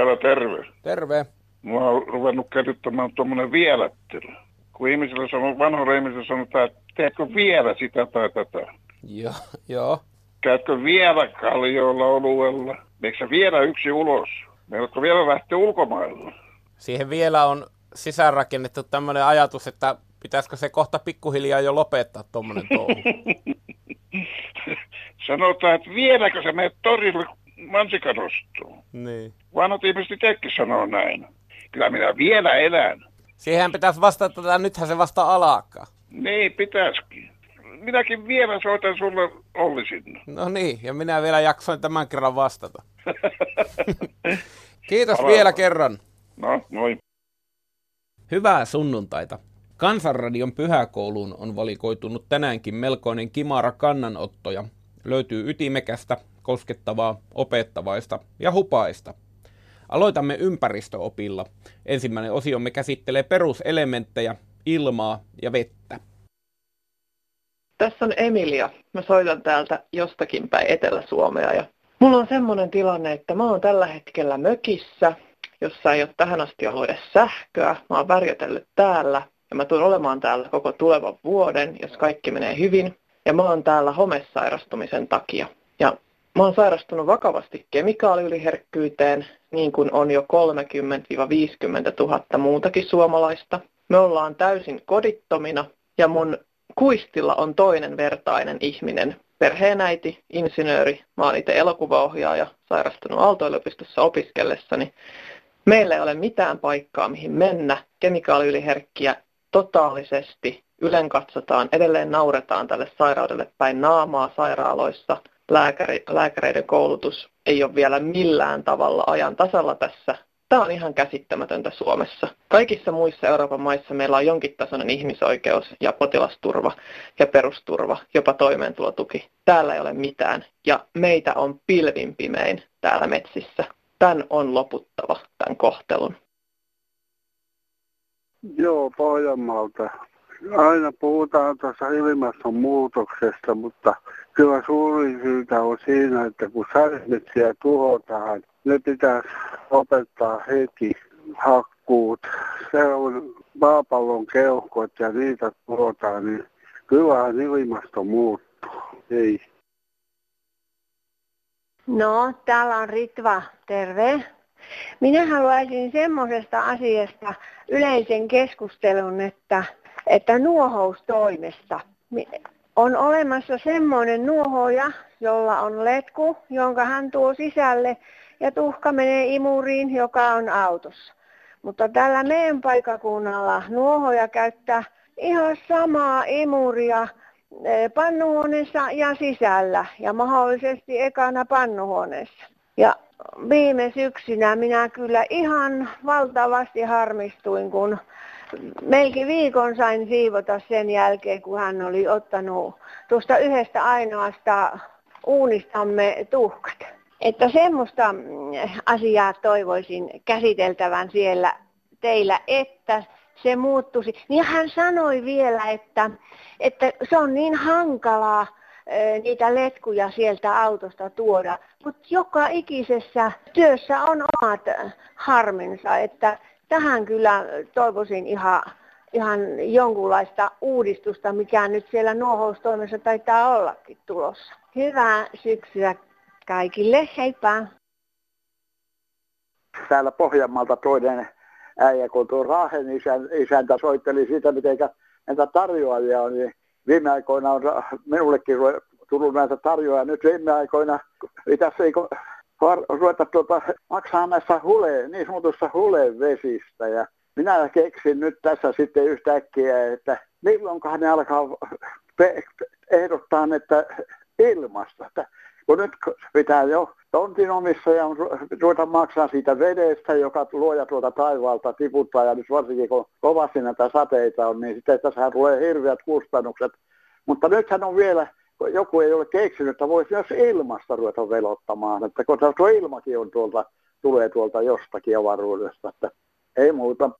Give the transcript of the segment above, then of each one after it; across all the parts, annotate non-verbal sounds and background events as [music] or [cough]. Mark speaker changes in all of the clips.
Speaker 1: Täällä terve.
Speaker 2: Terve.
Speaker 1: Mua on ruvennut kerryttämään tuommoinen vielättely. Kun ihmisillä sanoo, vanhoilla ihmisillä sanotaan, että teetkö vielä sitä tai tätä.
Speaker 2: Joo, joo.
Speaker 1: Käytkö vielä kaljoilla oluella? Meikö vielä yksi ulos? Meillä vielä lähteä ulkomailla?
Speaker 2: Siihen vielä on sisäänrakennettu tämmöinen ajatus, että pitäisikö se kohta pikkuhiljaa jo lopettaa tuommoinen touhu. [laughs]
Speaker 1: Sanotaan, että vieläkö sä menet torille mansikanostoon?
Speaker 2: Niin.
Speaker 1: Vanhat ihmiset itsekin sanoo näin. Kyllä minä vielä elän.
Speaker 2: Siihen pitäisi vastata, että nythän se vasta alkaa.
Speaker 1: Niin, pitäisikin. Minäkin vielä soitan sulle Olli sinne.
Speaker 2: No niin, ja minä vielä jaksoin tämän kerran vastata. [laughs] Kiitos
Speaker 1: Aloita.
Speaker 2: vielä kerran.
Speaker 1: No, noin.
Speaker 2: Hyvää sunnuntaita. Kansanradion pyhäkouluun on valikoitunut tänäänkin melkoinen kimara kannanottoja. Löytyy ytimekästä, koskettavaa, opettavaista ja hupaista. Aloitamme ympäristöopilla. Ensimmäinen osiomme käsittelee peruselementtejä, ilmaa ja vettä.
Speaker 3: Tässä on Emilia. Mä soitan täältä jostakin päin Etelä-Suomea. Ja mulla on semmoinen tilanne, että mä oon tällä hetkellä mökissä, jossa ei ole tähän asti ollut edes sähköä. Mä oon värjötellyt täällä ja mä tulen olemaan täällä koko tulevan vuoden, jos kaikki menee hyvin. Ja mä oon täällä homesairastumisen takia. Mä oon sairastunut vakavasti kemikaaliyliherkkyyteen, niin kuin on jo 30-50 000 muutakin suomalaista. Me ollaan täysin kodittomina ja mun kuistilla on toinen vertainen ihminen, perheenäiti, insinööri, mä oon itse elokuvaohjaaja, sairastunut Aalto-yliopistossa opiskellessani. Meillä ei ole mitään paikkaa, mihin mennä, kemikaaliyliherkkiä totaalisesti, ylen katsotaan, edelleen nauretaan tälle sairaudelle päin naamaa sairaaloissa, Lääkäri, lääkäreiden koulutus ei ole vielä millään tavalla ajan tasalla tässä. Tämä on ihan käsittämätöntä Suomessa. Kaikissa muissa Euroopan maissa meillä on jonkin tasoinen ihmisoikeus ja potilasturva ja perusturva, jopa toimeentulotuki. Täällä ei ole mitään ja meitä on pilvin pimein täällä metsissä. Tämän on loputtava, tämän kohtelun.
Speaker 4: Joo, Pohjanmaalta. Aina puhutaan tuossa ilmastonmuutoksesta, mutta kyllä suurin syytä on siinä, että kun sademetsiä tuhotaan, ne pitäisi opettaa heti hakkuut. Se on maapallon keuhkot ja niitä tuhotaan, niin kyllähän ilmasto muuttuu. Ei.
Speaker 5: No, täällä on Ritva, terve. Minä haluaisin semmoisesta asiasta yleisen keskustelun, että, että nuohoustoimesta. On olemassa semmoinen nuohoja, jolla on letku, jonka hän tuo sisälle ja tuhka menee imuriin, joka on autossa. Mutta tällä meidän paikakunnalla nuohoja käyttää ihan samaa imuria eh, pannuhuoneessa ja sisällä ja mahdollisesti ekana pannuhuoneessa. Ja viime syksynä minä kyllä ihan valtavasti harmistuin, kun melkein viikon sain siivota sen jälkeen, kun hän oli ottanut tuosta yhdestä ainoasta uunistamme tuhkat. Että semmoista mm, asiaa toivoisin käsiteltävän siellä teillä, että se muuttuisi. Niin hän sanoi vielä, että, että se on niin hankalaa niitä letkuja sieltä autosta tuoda, mutta joka ikisessä työssä on omat harminsa, että tähän kyllä toivoisin ihan, ihan jonkunlaista uudistusta, mikä nyt siellä nuohoustoimessa taitaa ollakin tulossa. Hyvää syksyä kaikille, heippa!
Speaker 6: täällä Pohjanmaalta toinen äijä, kun tuo Raahen isän, isäntä soitteli siitä, miten näitä tarjoajia on, niin viime aikoina on minullekin tullut näitä tarjoajia. Nyt viime aikoina pitäisi eikö var- ruveta tuota, maksaa näissä hule, niin sanotussa hulevesistä. Ja minä keksin nyt tässä sitten yhtäkkiä, että milloinkaan ne alkaa pe- ehdottaa, että ilmasta. Että kun nyt pitää jo tontin omistajan ruveta maksaa siitä vedestä, joka luoja tuolta taivaalta tiputtaa, ja nyt varsinkin kun kovasti näitä sateita on, niin sitten tässä tulee hirveät kustannukset. Mutta nythän on vielä, joku ei ole keksinyt, että voisi myös ilmasta ruveta velottamaan, että kun ilmakin on tuolta, tulee tuolta jostakin avaruudesta, että ei muuta.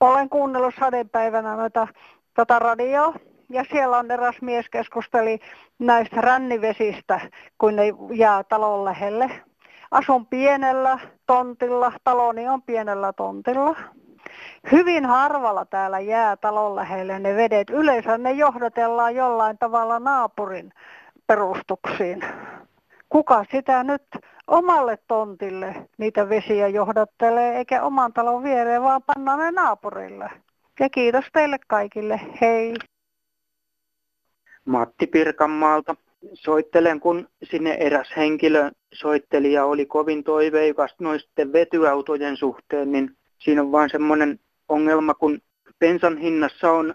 Speaker 7: Olen kuunnellut sadepäivänä noita, tota radioa ja siellä on eräs mies keskusteli näistä rännivesistä, kun ne jää talon lähelle. asun pienellä tontilla, taloni on pienellä tontilla. Hyvin harvalla täällä jää talon lähelle ne vedet. Yleensä ne johdatellaan jollain tavalla naapurin perustuksiin. Kuka sitä nyt omalle tontille niitä vesiä johdattelee, eikä oman talon viereen, vaan panna ne naapurille. Ja kiitos teille kaikille. Hei!
Speaker 8: Matti Pirkanmaalta. Soittelen, kun sinne eräs henkilö soitteli ja oli kovin toiveikas noisten vetyautojen suhteen, niin siinä on vain semmoinen ongelma, kun bensan hinnassa on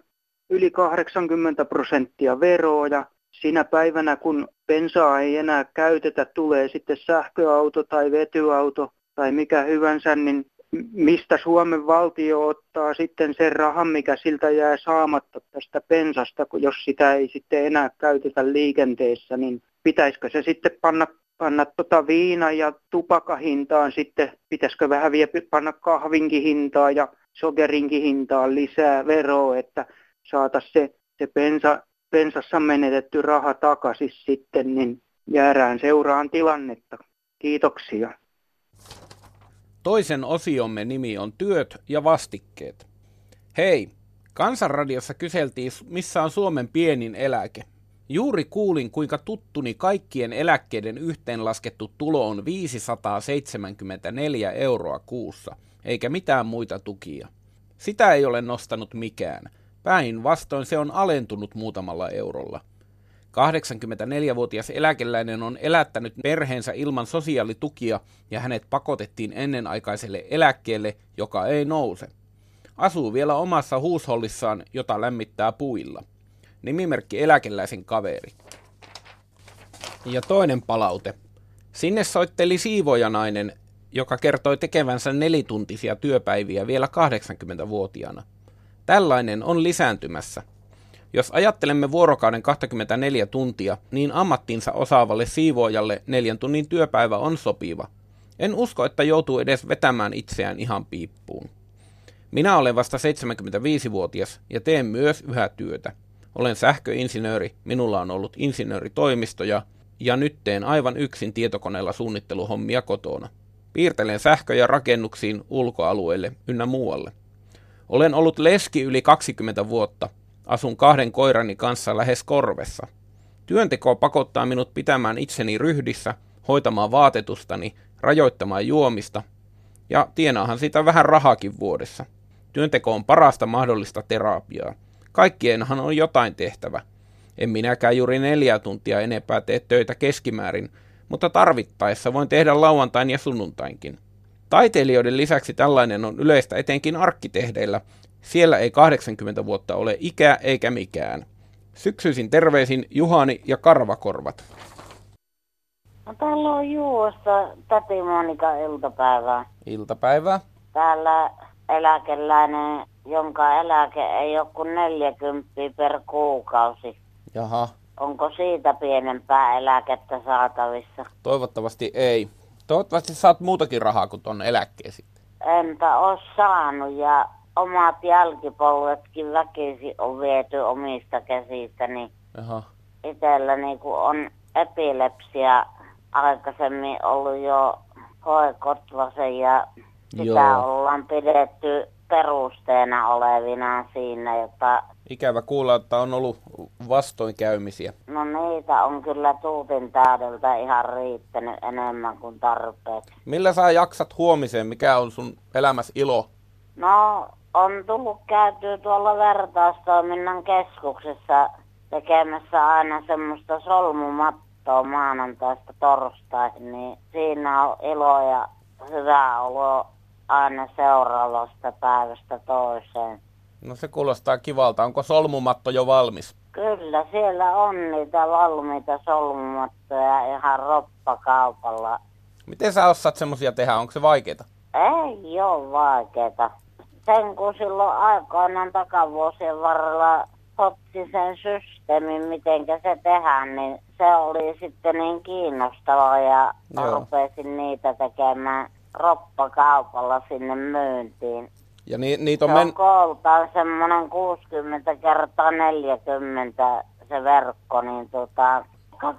Speaker 8: yli 80 prosenttia veroa ja sinä päivänä, kun bensaa ei enää käytetä, tulee sitten sähköauto tai vetyauto tai mikä hyvänsä, niin mistä Suomen valtio ottaa sitten sen rahan, mikä siltä jää saamatta tästä pensasta, jos sitä ei sitten enää käytetä liikenteessä, niin pitäisikö se sitten panna, panna tota viina- ja tupakahintaan sitten, pitäisikö vähän vielä panna kahvinkin hintaa ja sokerinkin hintaan lisää veroa, että saataisiin se, se bensa, bensassa menetetty raha takaisin sitten, niin jäädään seuraan tilannetta. Kiitoksia.
Speaker 2: Toisen osiomme nimi on Työt ja vastikkeet. Hei, Kansanradiossa kyseltiin, missä on Suomen pienin eläke. Juuri kuulin, kuinka tuttuni kaikkien eläkkeiden yhteenlaskettu tulo on 574 euroa kuussa, eikä mitään muita tukia. Sitä ei ole nostanut mikään. Päinvastoin se on alentunut muutamalla eurolla – 84-vuotias eläkeläinen on elättänyt perheensä ilman sosiaalitukia ja hänet pakotettiin ennenaikaiselle eläkkeelle, joka ei nouse. Asuu vielä omassa huushollissaan, jota lämmittää puilla. Nimimerkki eläkeläisen kaveri. Ja toinen palaute. Sinne soitteli siivojanainen, joka kertoi tekevänsä nelituntisia työpäiviä vielä 80-vuotiaana. Tällainen on lisääntymässä – jos ajattelemme vuorokauden 24 tuntia, niin ammattinsa osaavalle siivoojalle neljän tunnin työpäivä on sopiva. En usko, että joutuu edes vetämään itseään ihan piippuun. Minä olen vasta 75-vuotias ja teen myös yhä työtä. Olen sähköinsinööri, minulla on ollut insinööritoimistoja ja nyt teen aivan yksin tietokoneella suunnitteluhommia kotona. Piirtelen sähköjä rakennuksiin, ulkoalueille ynnä muualle. Olen ollut leski yli 20 vuotta Asun kahden koirani kanssa lähes korvessa. Työnteko pakottaa minut pitämään itseni ryhdissä, hoitamaan vaatetustani, rajoittamaan juomista, ja tienaahan sitä vähän rahakin vuodessa. Työnteko on parasta mahdollista terapiaa. Kaikkienhan on jotain tehtävä. En minäkään juuri neljä tuntia enempää tee töitä keskimäärin, mutta tarvittaessa voin tehdä lauantain ja sunnuntainkin. Taiteilijoiden lisäksi tällainen on yleistä etenkin arkkitehdeillä, siellä ei 80 vuotta ole ikää eikä mikään. Syksyisin terveisin Juhani ja Karvakorvat.
Speaker 9: No, täällä on Juossa täti Monika iltapäivää.
Speaker 2: Iltapäivää.
Speaker 9: Täällä eläkeläinen, jonka eläke ei ole kuin 40 per kuukausi.
Speaker 2: Jaha.
Speaker 9: Onko siitä pienempää eläkettä saatavissa?
Speaker 2: Toivottavasti ei. Toivottavasti saat muutakin rahaa kuin tuon eläkkeesi.
Speaker 9: Enpä ole saanut ja omat jälkipolvetkin väkisi on viety omista käsistä, niin
Speaker 2: Aha.
Speaker 9: itsellä niin on epilepsia aikaisemmin ollut jo hoekotvasen ja sitä Joo. ollaan pidetty perusteena olevina siinä, jotta...
Speaker 2: Ikävä kuulla, että on ollut vastoinkäymisiä.
Speaker 9: No niitä on kyllä tuutin täydeltä ihan riittänyt enemmän kuin tarpeeksi.
Speaker 2: Millä sä jaksat huomiseen? Mikä on sun elämäs ilo?
Speaker 9: No on tullut käytyä tuolla vertaustoiminnan keskuksessa tekemässä aina semmoista solmumattoa maanantaista torstaihin, niin siinä on ilo ja hyvä olo aina seuraavasta päivästä toiseen.
Speaker 2: No se kuulostaa kivalta. Onko solmumatto jo valmis?
Speaker 9: Kyllä, siellä on niitä valmiita solmumattoja ihan roppakaupalla.
Speaker 2: Miten sä osaat semmosia tehdä? Onko se vaikeeta?
Speaker 9: Ei ole vaikeeta sen kun silloin aikoinaan takavuosien varrella otti sen systeemin, miten se tehdään, niin se oli sitten niin kiinnostavaa ja Joo. rupesin niitä tekemään roppakaupalla sinne myyntiin.
Speaker 2: Ja ni, niitä on,
Speaker 9: se men... kooltaan semmoinen 60 kertaa 40 se verkko, niin tota,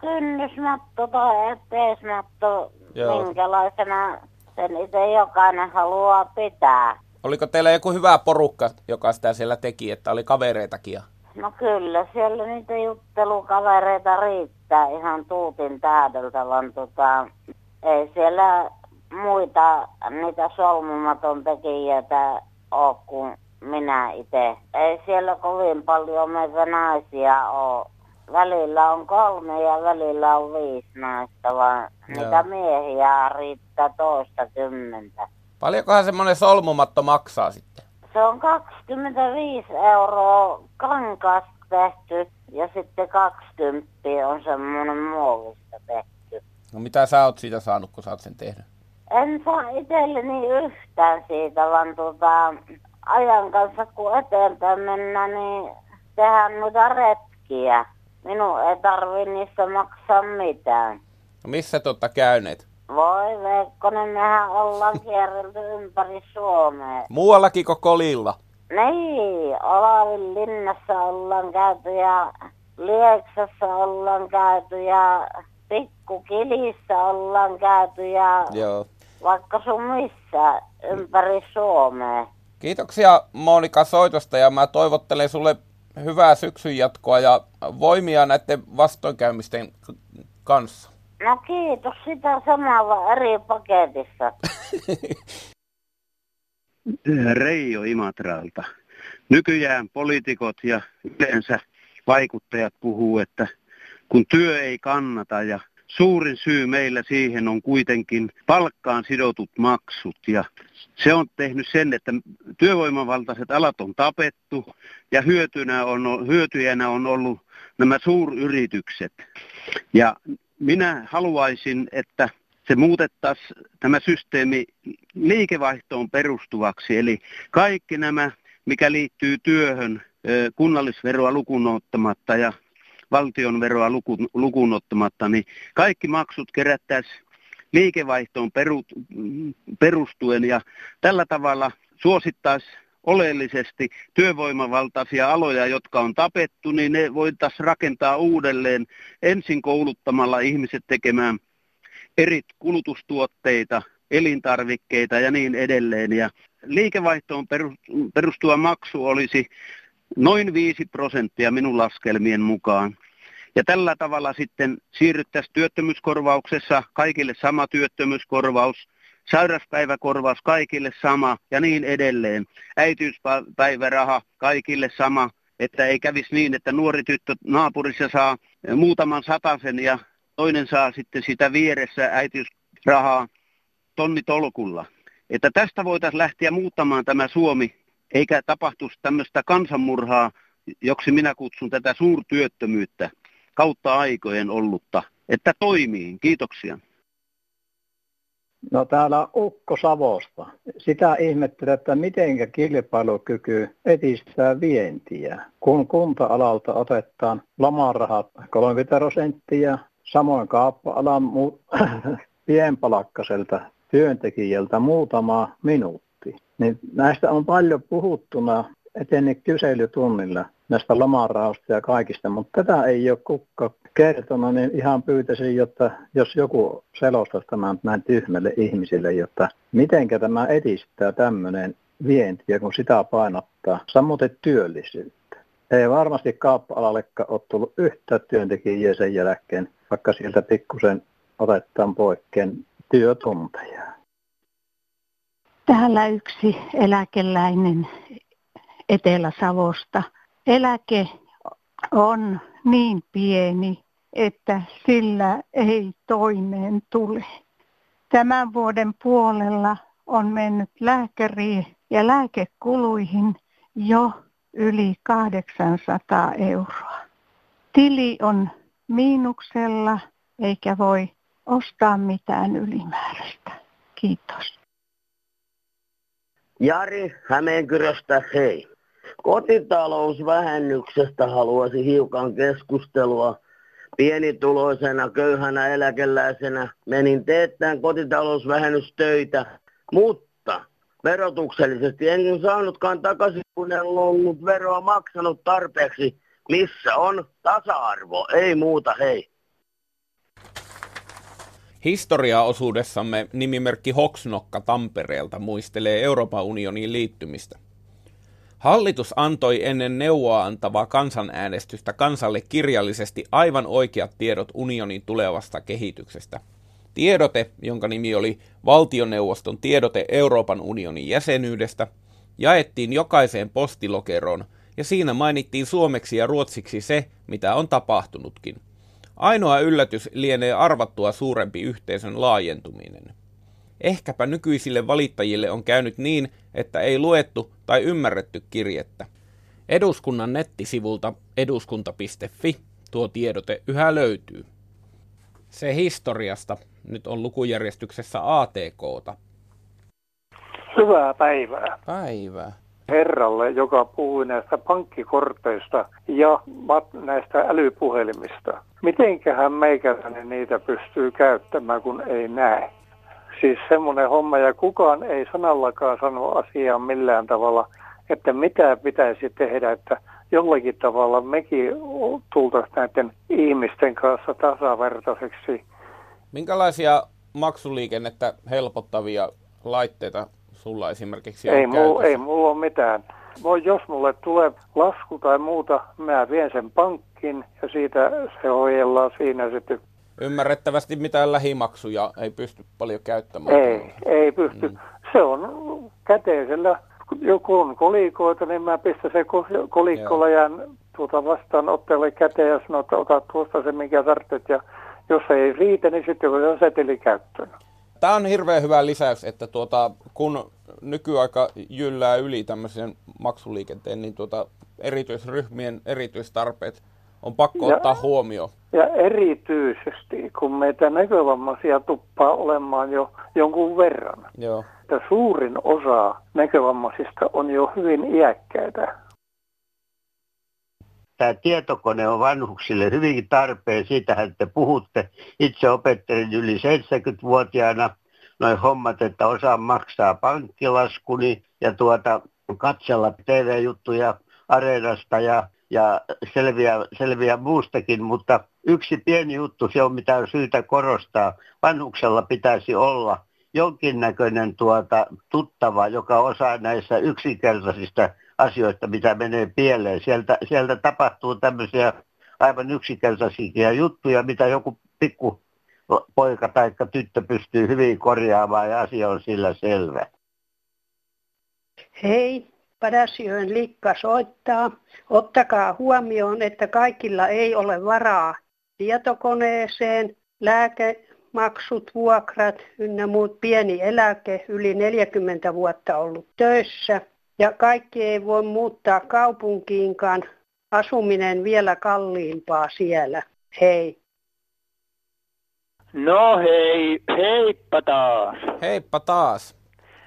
Speaker 9: kynnysmatto tai eteismatto Joo. minkälaisena sen itse jokainen haluaa pitää.
Speaker 2: Oliko teillä joku hyvä porukka, joka sitä siellä teki, että oli kavereitakin?
Speaker 9: No kyllä, siellä niitä juttelukavereita riittää ihan tuutin täydeltä, vaan tota, ei siellä muita niitä solmumaton tekijöitä ole kuin minä itse. Ei siellä kovin paljon meitä naisia ole. Välillä on kolme ja välillä on viisi naista, vaan Joo. niitä miehiä riittää toista kymmentä.
Speaker 2: Paljonkohan semmoinen solmumatto maksaa sitten?
Speaker 9: Se on 25 euroa kankaasta tehty ja sitten 20 on semmoinen muovista tehty.
Speaker 2: No mitä sä oot siitä saanut, kun sä oot sen tehnyt?
Speaker 9: En saa itselleni yhtään siitä, vaan tuota, ajan kanssa kun eteenpäin mennään, niin tehdään noita retkiä. Minun ei tarvi niissä maksaa mitään.
Speaker 2: No missä totta käyneet?
Speaker 9: Voi Veikkonen, mehän ollaan [laughs] kierrelty ympäri Suomea.
Speaker 2: Muuallakin koko kolilla?
Speaker 9: Niin, Olavin linnassa ollaan käyty ja Lieksassa ollaan käyty ja Pikkukilissä ollaan käyty ja
Speaker 2: Joo.
Speaker 9: Vaikka sun missä ympäri Suomea.
Speaker 2: Kiitoksia Monika soitosta ja mä toivottelen sulle hyvää syksyn jatkoa ja voimia näiden vastoinkäymisten kanssa.
Speaker 9: No kiitos sitä samalla eri paketissa. [laughs]
Speaker 10: Reijo Imatralta. Nykyään poliitikot ja yleensä vaikuttajat puhuu, että kun työ ei kannata ja suurin syy meillä siihen on kuitenkin palkkaan sidotut maksut ja se on tehnyt sen, että työvoimavaltaiset alat on tapettu ja hyötynä on, hyötyjänä on ollut nämä suuryritykset. Ja minä haluaisin, että se muutettaisiin tämä systeemi liikevaihtoon perustuvaksi, eli kaikki nämä, mikä liittyy työhön, kunnallisveroa lukuun ottamatta ja valtionveroa lukuun ottamatta, niin kaikki maksut kerättäisiin liikevaihtoon perustuen ja tällä tavalla suosittaisiin oleellisesti työvoimavaltaisia aloja, jotka on tapettu, niin ne voitaisiin rakentaa uudelleen ensin kouluttamalla ihmiset tekemään eri kulutustuotteita, elintarvikkeita ja niin edelleen. Ja liikevaihtoon perustuva maksu olisi noin 5 prosenttia minun laskelmien mukaan. Ja tällä tavalla sitten siirryttäisiin työttömyyskorvauksessa kaikille sama työttömyyskorvaus, sairauspäiväkorvaus kaikille sama ja niin edelleen. Äitiyspäiväraha kaikille sama, että ei kävisi niin, että nuori tyttö naapurissa saa muutaman satasen ja toinen saa sitten sitä vieressä äitiysrahaa tonni tolkulla. Että tästä voitaisiin lähteä muuttamaan tämä Suomi, eikä tapahtuisi tämmöistä kansanmurhaa, joksi minä kutsun tätä suurtyöttömyyttä kautta aikojen ollutta, että toimii. Kiitoksia.
Speaker 11: No täällä Ukko Savosta. Sitä ihmettelen, että miten kilpailukyky edistää vientiä, kun kunta-alalta otetaan lomarahat 30 prosenttia, samoin kauppa-alan mu- [clears throat] pienpalakkaselta työntekijältä muutama minuutti. Niin näistä on paljon puhuttuna eteni kyselytunnilla näistä lomarausta ja kaikista, mutta tätä ei ole kukka kertonut, niin ihan pyytäisin, jotta jos joku selostaisi tämän näin tyhmälle ihmisille, jotta miten tämä edistää tämmöinen vientiä, kun sitä painottaa, samoin työllisyyttä. Ei varmasti kauppa-alallekaan ole tullut yhtä työntekijää sen jälkeen, vaikka sieltä pikkusen otetaan poikkeen työtunteja.
Speaker 12: Täällä yksi eläkeläinen Etelä-Savosta. Eläke on niin pieni, että sillä ei toimeen tule. Tämän vuoden puolella on mennyt lääkäriin ja lääkekuluihin jo yli 800 euroa. Tili on miinuksella eikä voi ostaa mitään ylimääräistä. Kiitos.
Speaker 13: Jari Hämeenkyröstä, hei. Kotitalousvähennyksestä haluaisin hiukan keskustelua. Pienituloisena, köyhänä eläkeläisenä menin teettään kotitalousvähennystöitä, mutta verotuksellisesti en saanutkaan takaisin, kun en ollut veroa maksanut tarpeeksi. Missä on tasa-arvo? Ei muuta, hei.
Speaker 2: Historiaosuudessamme nimimerkki Hoksnokka Tampereelta muistelee Euroopan unioniin liittymistä. Hallitus antoi ennen neuvoa antavaa kansanäänestystä kansalle kirjallisesti aivan oikeat tiedot unionin tulevasta kehityksestä. Tiedote, jonka nimi oli Valtioneuvoston tiedote Euroopan unionin jäsenyydestä, jaettiin jokaiseen postilokeroon ja siinä mainittiin suomeksi ja ruotsiksi se, mitä on tapahtunutkin. Ainoa yllätys lienee arvattua suurempi yhteisön laajentuminen. Ehkäpä nykyisille valittajille on käynyt niin, että ei luettu tai ymmärretty kirjettä. Eduskunnan nettisivulta eduskunta.fi tuo tiedote yhä löytyy. Se historiasta nyt on lukujärjestyksessä ATKta.
Speaker 14: Hyvää päivää.
Speaker 2: Päivää.
Speaker 14: Herralle, joka puhui näistä pankkikorteista ja näistä älypuhelimista. Mitenköhän meikäläinen niitä pystyy käyttämään, kun ei näe? Siis semmoinen homma, ja kukaan ei sanallakaan sano asiaa millään tavalla, että mitä pitäisi tehdä, että jollakin tavalla mekin tultaisiin näiden ihmisten kanssa tasavertaiseksi.
Speaker 2: Minkälaisia maksuliikennettä helpottavia laitteita sulla esimerkiksi
Speaker 14: ei, muu, ei mulla ole mitään. Voi, jos mulle tulee lasku tai muuta, mä vien sen pankkiin ja siitä se hoidellaan siinä sitten.
Speaker 2: Ymmärrettävästi mitään lähimaksuja ei pysty paljon käyttämään.
Speaker 14: Ei, ei pysty. Mm. Se on käteisellä. Joku on kolikoita, niin mä pistän se kolikkolla ja tuota vastaanottajalle käteen ja sanon, että ota tuosta se, minkä tarvitset. Ja jos ei riitä, niin sitten on seteli käyttöön.
Speaker 2: Tämä on hirveän hyvä lisäys, että tuota, kun nykyaika jyllää yli tämmöisen maksuliikenteen, niin tuota, erityisryhmien erityistarpeet on pakko ja, ottaa huomioon.
Speaker 14: Ja erityisesti, kun meitä näkövammaisia tuppaa olemaan jo jonkun verran.
Speaker 2: Joo.
Speaker 14: Että suurin osa näkövammaisista on jo hyvin iäkkäitä.
Speaker 13: Tämä tietokone on vanhuksille hyvinkin tarpeen. Siitähän te puhutte. Itse opettelin yli 70-vuotiaana noin hommat, että osaan maksaa pankkilaskuni ja tuota, katsella TV-juttuja Areenasta ja, ja selviä, selviä muustakin, mutta yksi pieni juttu, se on mitä on syytä korostaa. Vanhuksella pitäisi olla jonkinnäköinen tuota, tuttava, joka osaa näissä yksinkertaisista asioista, mitä menee pieleen. Sieltä, sieltä tapahtuu tämmöisiä aivan yksinkertaisia juttuja, mitä joku pikku poika tai tyttö pystyy hyvin korjaamaan ja asia on sillä selvä.
Speaker 15: Hei, Padasjoen Likka soittaa. Ottakaa huomioon, että kaikilla ei ole varaa tietokoneeseen, lääkemaksut, vuokrat ynnä muut pieni eläke, yli 40 vuotta ollut töissä. Ja kaikki ei voi muuttaa kaupunkiinkaan, asuminen vielä kalliimpaa siellä. Hei.
Speaker 16: No hei, heippa taas.
Speaker 2: Heippa taas.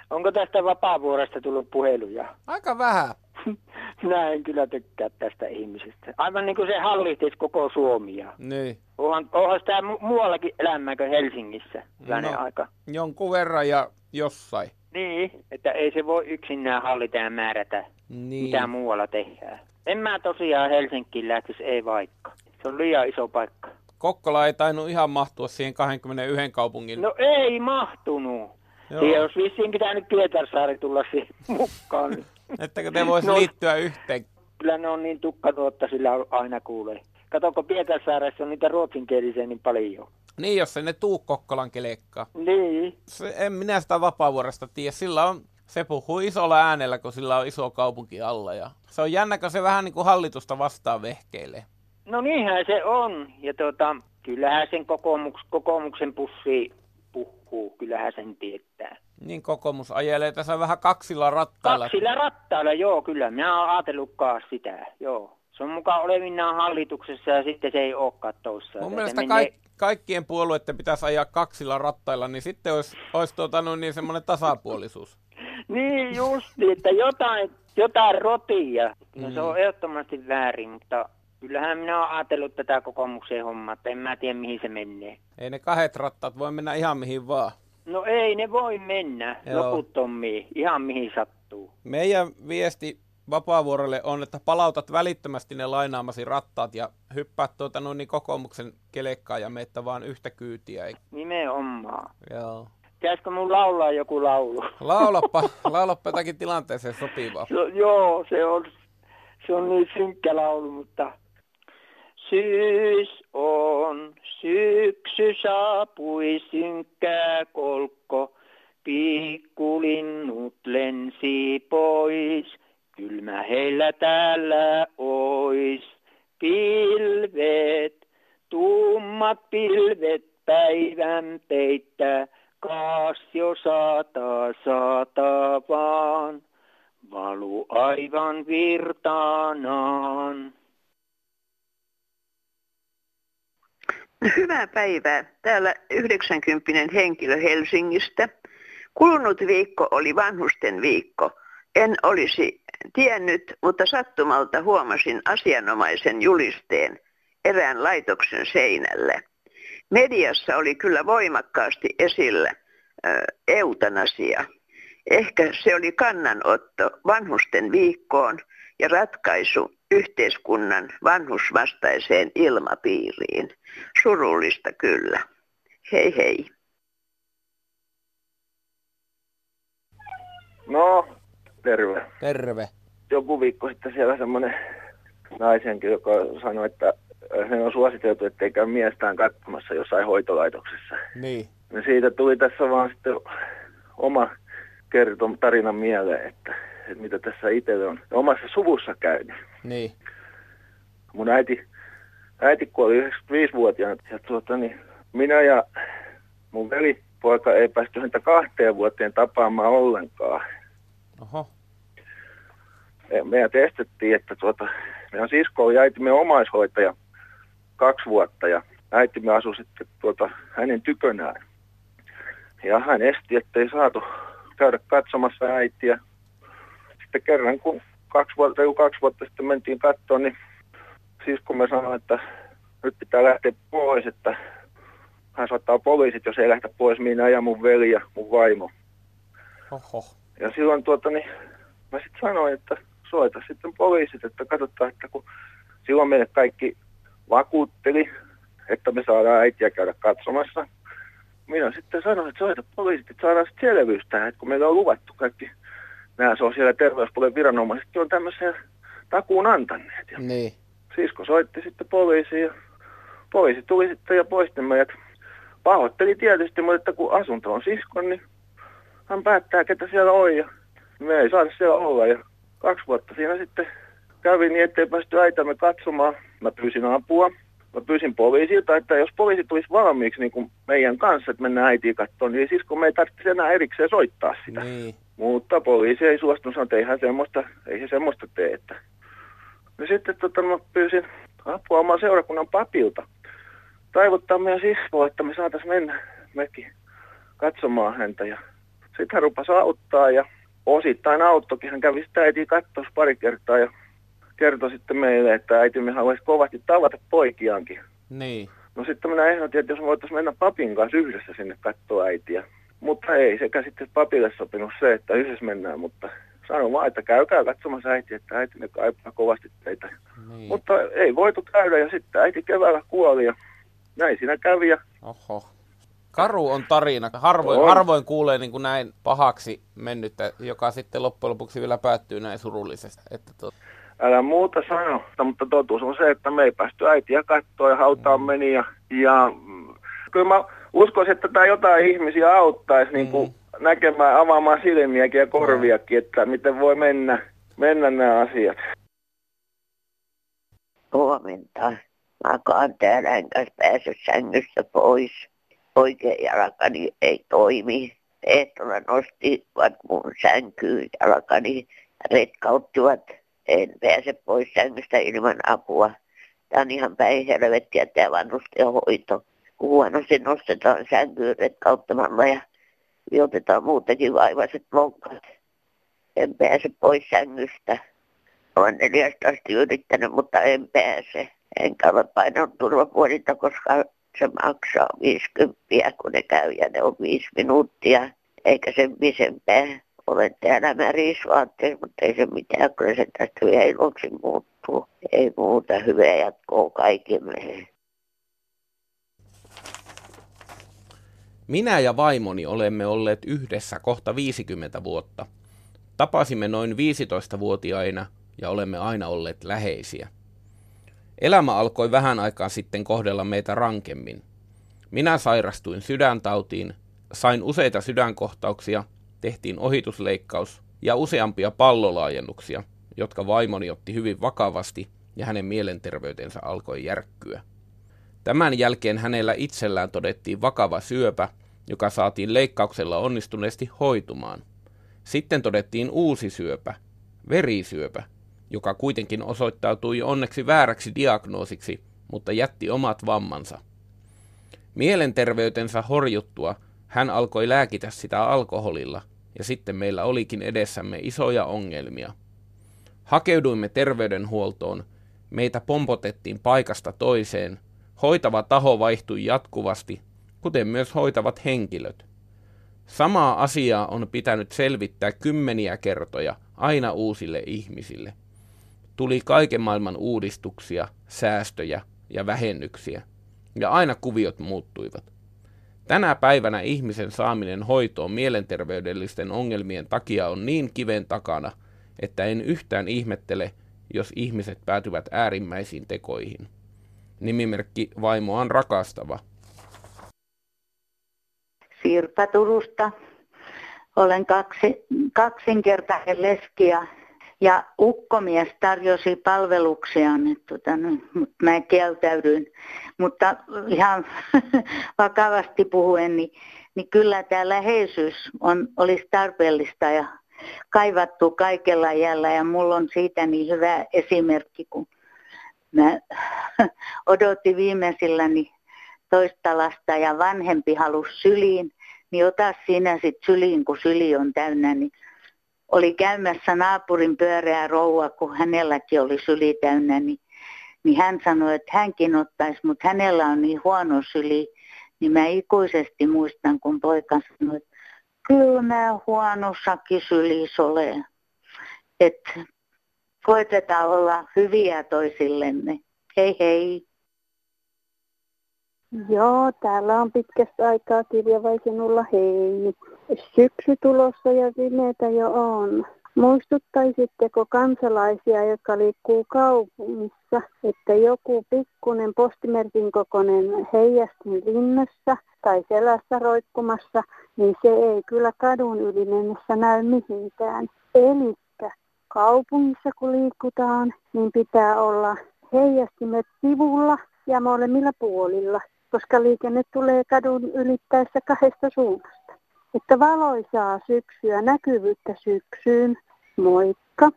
Speaker 16: Onko tästä vapaavuorosta tullut puheluja?
Speaker 2: Aika vähän. [laughs]
Speaker 16: Minä en kyllä tykkää tästä ihmisestä. Aivan niin kuin se hallitsisi koko Suomia.
Speaker 2: Niin.
Speaker 16: Onhan, onhan sitä mu- muuallakin elämää kuin Helsingissä no, aika.
Speaker 2: Jonkun verran ja jossain.
Speaker 16: Niin, että ei se voi yksinään hallita ja määrätä, niin. mitä muualla tehdään. En mä tosiaan Helsinkiin lähtisi, ei vaikka. Se on liian iso paikka.
Speaker 2: Kokkola ei tainnut ihan mahtua siihen 21 kaupungin.
Speaker 16: No ei mahtunut. Joo. Siihen olisi vissiin pitänyt Pietarsaari tulla siihen mukaan. [laughs]
Speaker 2: Ettäkö te voisi no, liittyä yhteen?
Speaker 16: Kyllä ne on niin tukkanuotta, sillä aina kuulee. Katoko Pietarsaaressa on niitä ruotsinkielisiä niin paljon.
Speaker 2: Niin, jos se ne tuu Kokkolan kelekkaa.
Speaker 16: Niin.
Speaker 2: Se, en minä sitä vapaavuorosta tiedä. Sillä on, se puhuu isolla äänellä, kun sillä on iso kaupunki alla. Ja se on jännä, kun se vähän niin kuin hallitusta vastaan vehkeilee.
Speaker 16: No niinhän se on. Ja tota, kyllähän sen kokoomuks, kokoomuksen pussi puhuu, kyllähän sen tietää.
Speaker 2: Niin kokoomus ajelee tässä vähän kaksilla rattailla.
Speaker 16: Kaksilla rattailla, joo, kyllä. Minä olen ajatellutkaan sitä, joo. Se on mukaan olevinaan hallituksessa ja sitten se ei olekaan tuossa.
Speaker 2: Mun mielestä menee... kaik- kaikkien puolueiden pitäisi ajaa kaksilla rattailla, niin sitten olisi, olisi tuota, no niin semmoinen tasapuolisuus. [laughs]
Speaker 16: niin just, että jotain, jotain rotia. No mm. se on ehdottomasti väärin, mutta Kyllähän minä olen ajatellut tätä kokoomuksen hommaa, että en mä tiedä mihin se menee.
Speaker 2: Ei ne kahdet rattaat voi mennä ihan mihin vaan.
Speaker 16: No ei ne voi mennä Joo. loputtomiin, ihan mihin sattuu.
Speaker 2: Meidän viesti vapaavuorolle on, että palautat välittömästi ne lainaamasi rattaat ja hyppäät tuota noin niin kokoomuksen kelekkaa ja meitä vaan yhtä kyytiä.
Speaker 16: Nimenomaan.
Speaker 2: Joo.
Speaker 16: Pitäisikö mun laulaa joku laulu?
Speaker 2: Laulappa, [laughs] laulappa jotakin tilanteeseen sopivaa.
Speaker 16: Se, joo, se on, se on niin synkkä laulu, mutta syys on, syksy saapui synkkää kolkko, pikkulinnut lensi pois, kylmä heillä täällä ois. Pilvet, tummat pilvet päivän peittää, Kaas jo saata, saata vaan, valu aivan virtaanaan.
Speaker 17: Hyvää päivää. Täällä 90 henkilö Helsingistä. Kulunut viikko oli vanhusten viikko. En olisi tiennyt, mutta sattumalta huomasin asianomaisen julisteen erään laitoksen seinällä. Mediassa oli kyllä voimakkaasti esillä eutanasia. Ehkä se oli kannanotto vanhusten viikkoon ja ratkaisu yhteiskunnan vanhusvastaiseen ilmapiiriin. Surullista kyllä. Hei hei.
Speaker 18: No, terve.
Speaker 2: Terve.
Speaker 18: Joku viikko sitten siellä semmoinen naisenkin, joka sanoi, että sen on suositeltu, ettei käy miestään katsomassa jossain hoitolaitoksessa.
Speaker 2: Niin.
Speaker 18: Ja siitä tuli tässä vaan sitten oma kertom tarinan mieleen, että, että mitä tässä itselle on omassa suvussa käynyt.
Speaker 2: Niin.
Speaker 18: Mun äiti, äiti kuoli 95-vuotiaana ja tuota, niin, minä ja mun velipoika ei päästy häntä kahteen vuoteen tapaamaan ollenkaan.
Speaker 2: Oho.
Speaker 18: Meidän testettiin, että tuota, meidän sisko oli äitimme omaishoitaja kaksi vuotta ja äitimme asui sitten tuota, hänen tykönään. Ja hän esti, ettei saatu käydä katsomassa äitiä. Sitten kerran, kun kaksi vuotta, joku kaksi vuotta sitten mentiin katsoa, niin me sanoi, että nyt pitää lähteä pois, että hän saattaa poliisit, jos ei lähtä pois minä ja mun veli ja mun vaimo.
Speaker 2: Oho.
Speaker 18: Ja silloin tuota, niin, mä sitten sanoin, että soita sitten poliisit, että katsotaan, että kun silloin meille kaikki vakuutteli, että me saadaan äitiä käydä katsomassa. Minä sitten sanoin, että soita poliisit, että saadaan sitten selvyys tähän, että kun meillä on luvattu kaikki nämä sosiaali- ja terveyspuolen viranomaiset on tämmöisen takuun antaneet. Ja
Speaker 2: niin.
Speaker 18: Sisko soitti sitten poliisiin ja poliisi tuli sitten ja poisti meidät. Pahoitteli tietysti, mutta että kun asunto on siskon, niin hän päättää, ketä siellä on ja me ei saada siellä olla. Ja kaksi vuotta siinä sitten kävi niin, ettei päästy äitämme katsomaan. Mä pyysin apua. Mä pyysin poliisilta, että jos poliisi tulisi valmiiksi niin kuin meidän kanssa, että mennään äitiä katsomaan, niin siis kun me ei tarvitse enää erikseen soittaa sitä.
Speaker 2: Niin.
Speaker 18: Mutta poliisi ei suostunut sanoa, että ei, hän semmoista, ei se semmoista tee. Että. Ja sitten tota, mä pyysin apua oman seurakunnan papilta taivuttaa meidän siskoa, että me saataisiin mennä mekin katsomaan häntä. Ja sitten hän rupasi auttaa ja osittain auttokin. Hän kävi sitä äitiä katsoa pari kertaa ja kertoi sitten meille, että äitimme haluaisi kovasti tavata poikiaankin.
Speaker 2: Niin.
Speaker 18: No sitten minä ehdotin, että jos me voitaisiin mennä papin kanssa yhdessä sinne katsoa äitiä. Mutta ei sekä sitten papille sopinut se, että yhdessä mennään, mutta sanon vaan, että käykää katsomassa äiti, että äiti ne kaipaa kovasti teitä.
Speaker 2: Niin.
Speaker 18: Mutta ei voitu käydä ja sitten äiti keväällä kuoli ja näin siinä kävi. Ja...
Speaker 2: Oho. Karu on tarina. Harvoin,
Speaker 18: On.
Speaker 2: harvoin kuulee niin kuin näin pahaksi mennyttä, joka sitten loppujen lopuksi vielä päättyy näin surullisesti. Että to...
Speaker 18: Älä muuta sano, mutta totuus on se, että me ei päästy äitiä katsoa ja hautaan meni. Ja, ja mm, kyllä mä uskoisin, että tämä jotain ihmisiä auttaisi niin kuin näkemään, avaamaan silmiäkin ja korviakin, että miten voi mennä, mennä nämä asiat.
Speaker 19: Huomenta. Makaan täällä enkä pääse sängystä pois. Oikein jalkani ei toimi. Ehtona nostivat mun sänkyyn jalkani ja retkauttivat. En pääse pois sängystä ilman apua. Tämä on ihan päin helvettiä tämä vanhustenhoito. Kun huonosti nostetaan sänkyyn retkauttamalla ja viotetaan muutenkin vaivaiset lonkat. En pääse pois sängystä. Olen neljästä asti yrittänyt, mutta en pääse. Enkä ole painanut turvapuolinta, koska se maksaa 50, kun ne käy ja ne on viisi minuuttia, eikä sen pisempää. olen täällä märisvaatteessa, mutta ei se mitään, kyllä se tästä vielä iloksi muuttuu. Ei muuta, hyvää jatkoa kaikille.
Speaker 2: Minä ja vaimoni olemme olleet yhdessä kohta 50 vuotta. Tapasimme noin 15-vuotiaina ja olemme aina olleet läheisiä. Elämä alkoi vähän aikaa sitten kohdella meitä rankemmin. Minä sairastuin sydäntautiin, sain useita sydänkohtauksia, tehtiin ohitusleikkaus ja useampia pallolaajennuksia, jotka vaimoni otti hyvin vakavasti ja hänen mielenterveytensä alkoi järkkyä. Tämän jälkeen hänellä itsellään todettiin vakava syöpä, joka saatiin leikkauksella onnistuneesti hoitumaan. Sitten todettiin uusi syöpä, verisyöpä, joka kuitenkin osoittautui onneksi vääräksi diagnoosiksi, mutta jätti omat vammansa. Mielenterveytensä horjuttua hän alkoi lääkitä sitä alkoholilla, ja sitten meillä olikin edessämme isoja ongelmia. Hakeuduimme terveydenhuoltoon, meitä pompotettiin paikasta toiseen, hoitava taho vaihtui jatkuvasti, kuten myös hoitavat henkilöt. Samaa asiaa on pitänyt selvittää kymmeniä kertoja aina uusille ihmisille. Tuli kaiken maailman uudistuksia, säästöjä ja vähennyksiä, ja aina kuviot muuttuivat. Tänä päivänä ihmisen saaminen hoitoon mielenterveydellisten ongelmien takia on niin kiven takana, että en yhtään ihmettele, jos ihmiset päätyvät äärimmäisiin tekoihin. Nimimerkki vaimo on rakastava.
Speaker 20: Sirpa Turusta. Olen kaksi, kaksinkertainen leski ja, ja ukkomies tarjosi palveluksiaan, tota, no, mutta mä kieltäydyin. Mutta ihan [laughs] vakavasti puhuen, niin, niin kyllä tämä läheisyys on, olisi tarpeellista ja kaivattu kaikella jällä ja mulla on siitä niin hyvä esimerkki, kun mä [laughs] odotin viimeisilläni toista lasta ja vanhempi halusi syliin, niin ota sinä sitten syliin, kun syli on täynnä, niin oli käymässä naapurin pyöreä rouva, kun hänelläkin oli syli täynnä, niin, niin hän sanoi, että hänkin ottaisi, mutta hänellä on niin huono syli, niin mä ikuisesti muistan, kun poika sanoi, että kyllä mä huonossakin sylissä olen. Että koitetaan olla hyviä toisillemme. Hei hei.
Speaker 21: Joo, täällä on pitkästä aikaa kirja vai sinulla hei. Syksy tulossa ja pimeätä jo on. Muistuttaisitteko kansalaisia, jotka liikkuu kaupungissa, että joku pikkunen postimerkin kokoinen heijastin linnassa tai selässä roikkumassa, niin se ei kyllä kadun yli mennessä näy mihinkään. Eli kaupungissa kun liikutaan, niin pitää olla heijastimet sivulla ja molemmilla puolilla, koska liikenne tulee kadun ylittäessä kahdesta suunnasta. Että valoisaa syksyä, näkyvyyttä syksyyn. Moikka!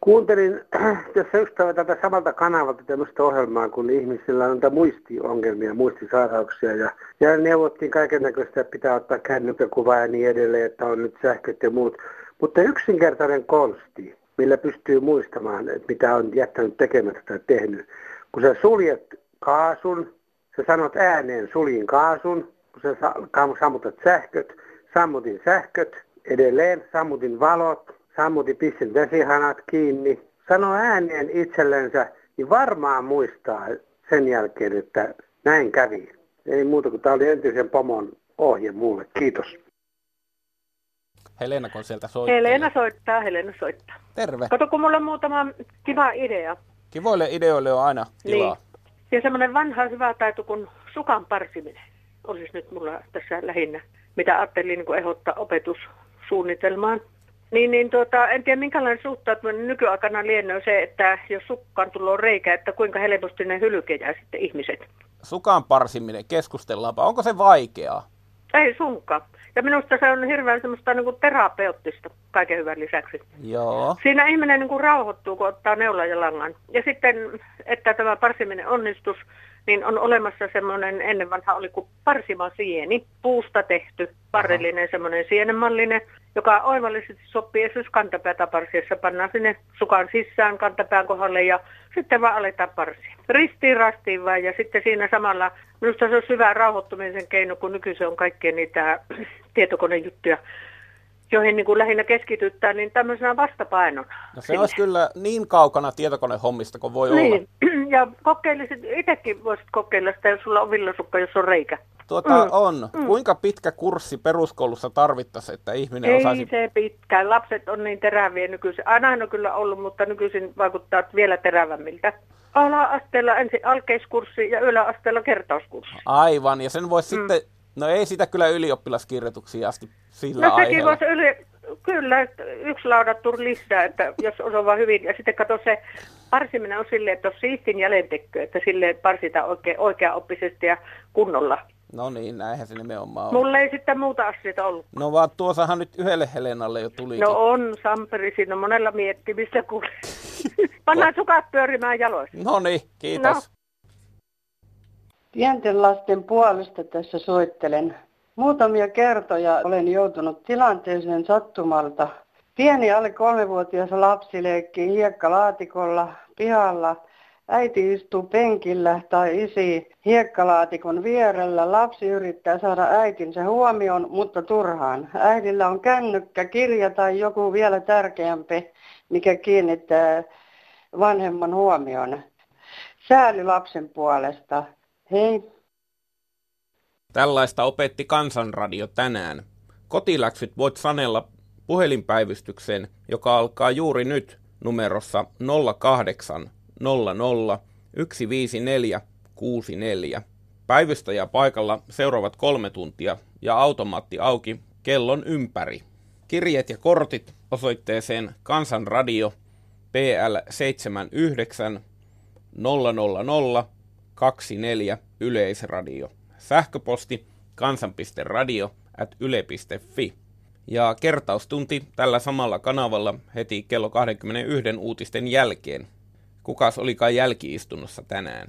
Speaker 22: Kuuntelin [clears throat] tässä yksi päivä tätä samalta kanavalta tämmöistä ohjelmaa, kun ihmisillä on näitä muistiongelmia, muistisairauksia ja, ja neuvottiin kaiken näköistä, että pitää ottaa kännykkäkuva ja niin edelleen, että on nyt sähköt ja muut. Mutta yksinkertainen konsti, millä pystyy muistamaan, että mitä on jättänyt tekemättä tai tehnyt. Kun sä suljet kaasun, sä sanot ääneen suljin kaasun, kun sä sammutat sähköt, sammutin sähköt, edelleen sammutin valot, sammutin pissin vesihanat kiinni. Sano ääneen itsellensä, niin varmaan muistaa sen jälkeen, että näin kävi. Ei muuta kuin tämä oli entisen pomon ohje mulle. Kiitos.
Speaker 2: Helena, kun sieltä soittaa.
Speaker 23: Helena soittaa, Helena soittaa.
Speaker 2: Terve.
Speaker 23: Kato, kun mulla on muutama kiva idea.
Speaker 2: Kivoille ideoille on aina tilaa. Niin.
Speaker 23: Ja semmoinen vanha hyvä taito kuin sukan parsiminen olisi nyt mulla tässä lähinnä, mitä ajattelin niin ehdottaa opetussuunnitelmaan. Niin, niin tuota, en tiedä minkälainen suhtautuminen nykyaikana lienee se, että jos sukkaan tulee reikä, että kuinka helposti ne hylkejää sitten ihmiset.
Speaker 2: Sukan parsiminen, keskustellaanpa. Onko se vaikeaa?
Speaker 23: Ei sunkaan. Ja minusta se on hirveän semmoista niin kuin terapeuttista kaiken hyvän lisäksi.
Speaker 2: Joo.
Speaker 23: Siinä ihminen niin kuin rauhoittuu, kun ottaa neulan ja langan. Ja sitten, että tämä parsiminen onnistus, niin on olemassa semmoinen, ennen vanha oli kuin parsima sieni, puusta tehty, parrellinen semmoinen sienemallinen, joka oivallisesti sopii esimerkiksi kantapäätä parsiessa. Pannaan sinne sukan sisään kantapään kohdalle ja sitten vaan aletaan parsia. Ristiin rastiin vaan ja sitten siinä samalla, minusta se on hyvä rauhoittumisen keino, kun nykyisin on kaikkea niitä [clears throat] tietokonejuttuja, joihin niin kuin lähinnä keskityttää, niin tämmöisenä vastapainona.
Speaker 2: No se olisi kyllä niin kaukana tietokonehommista kuin voi
Speaker 23: niin.
Speaker 2: olla. [clears throat]
Speaker 23: Ja kokeilisit, itsekin voisit kokeilla sitä, jos sulla on villasukka, jos on reikä.
Speaker 2: Tuota mm. on. Mm. Kuinka pitkä kurssi peruskoulussa tarvittaisiin, että ihminen
Speaker 23: Ei
Speaker 2: osaisi...
Speaker 23: se pitkään. Lapset on niin teräviä nykyisin. Aina on kyllä ollut, mutta nykyisin vaikuttaa vielä terävämmiltä. Ala-asteella ensin alkeiskurssi ja yläasteella kertauskurssi.
Speaker 2: Aivan, ja sen voisi mm. sitten... No ei sitä kyllä ylioppilaskirjoituksia asti sillä
Speaker 23: No sekin voisi yli, kyllä, yksi laudattu lisää, että jos osaa vaan hyvin. Ja sitten kato se parsiminen on silleen, että on siistin jälentekkö, että silleen parsitaan oikein, oikeaoppisesti ja kunnolla.
Speaker 2: No niin, näinhän se nimenomaan on.
Speaker 23: Mulla ei sitten muuta asioita ollut.
Speaker 2: No vaan tuossahan nyt yhdelle Helenalle jo tuli.
Speaker 23: No on, Samperi, siinä on monella miettimistä kuule. [laughs] Pannaan sukat pyörimään jaloissa.
Speaker 2: No niin, kiitos.
Speaker 23: No.
Speaker 24: Pienten lasten puolesta tässä soittelen. Muutamia kertoja olen joutunut tilanteeseen sattumalta. Pieni alle kolmevuotias lapsi leikkii hiekkalaatikolla pihalla. Äiti istuu penkillä tai isi hiekkalaatikon vierellä. Lapsi yrittää saada äitinsä huomioon, mutta turhaan. Äidillä on kännykkä, kirja tai joku vielä tärkeämpi, mikä kiinnittää vanhemman huomioon. Sääli lapsen puolesta. Hei.
Speaker 2: Tällaista opetti Kansanradio tänään. Kotiläksyt voit sanella puhelinpäivystykseen, joka alkaa juuri nyt numerossa 08 00 154 64. Päivystäjä paikalla seuraavat kolme tuntia ja automaatti auki kellon ympäri. Kirjeet ja kortit osoitteeseen Kansanradio PL 79 000 24 Yleisradio. Sähköposti kansan.radio at yle.fi. Ja kertaustunti tällä samalla kanavalla heti kello 21 uutisten jälkeen. Kukas olikaan jälkiistunnossa tänään?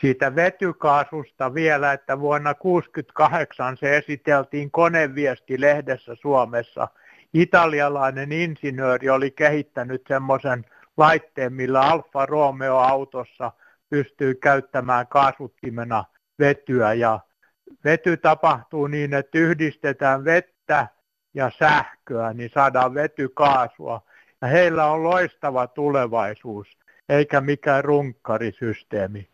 Speaker 25: Siitä vetykaasusta vielä, että vuonna 1968 se esiteltiin koneviestilehdessä Suomessa. Italialainen insinööri oli kehittänyt semmoisen laitteen, millä Alfa Romeo autossa pystyy käyttämään kaasuttimena vetyä. Ja vety tapahtuu niin, että yhdistetään vettä ja sähköä, niin saadaan vetykaasua. Ja heillä on loistava tulevaisuus, eikä mikään runkkarisysteemi.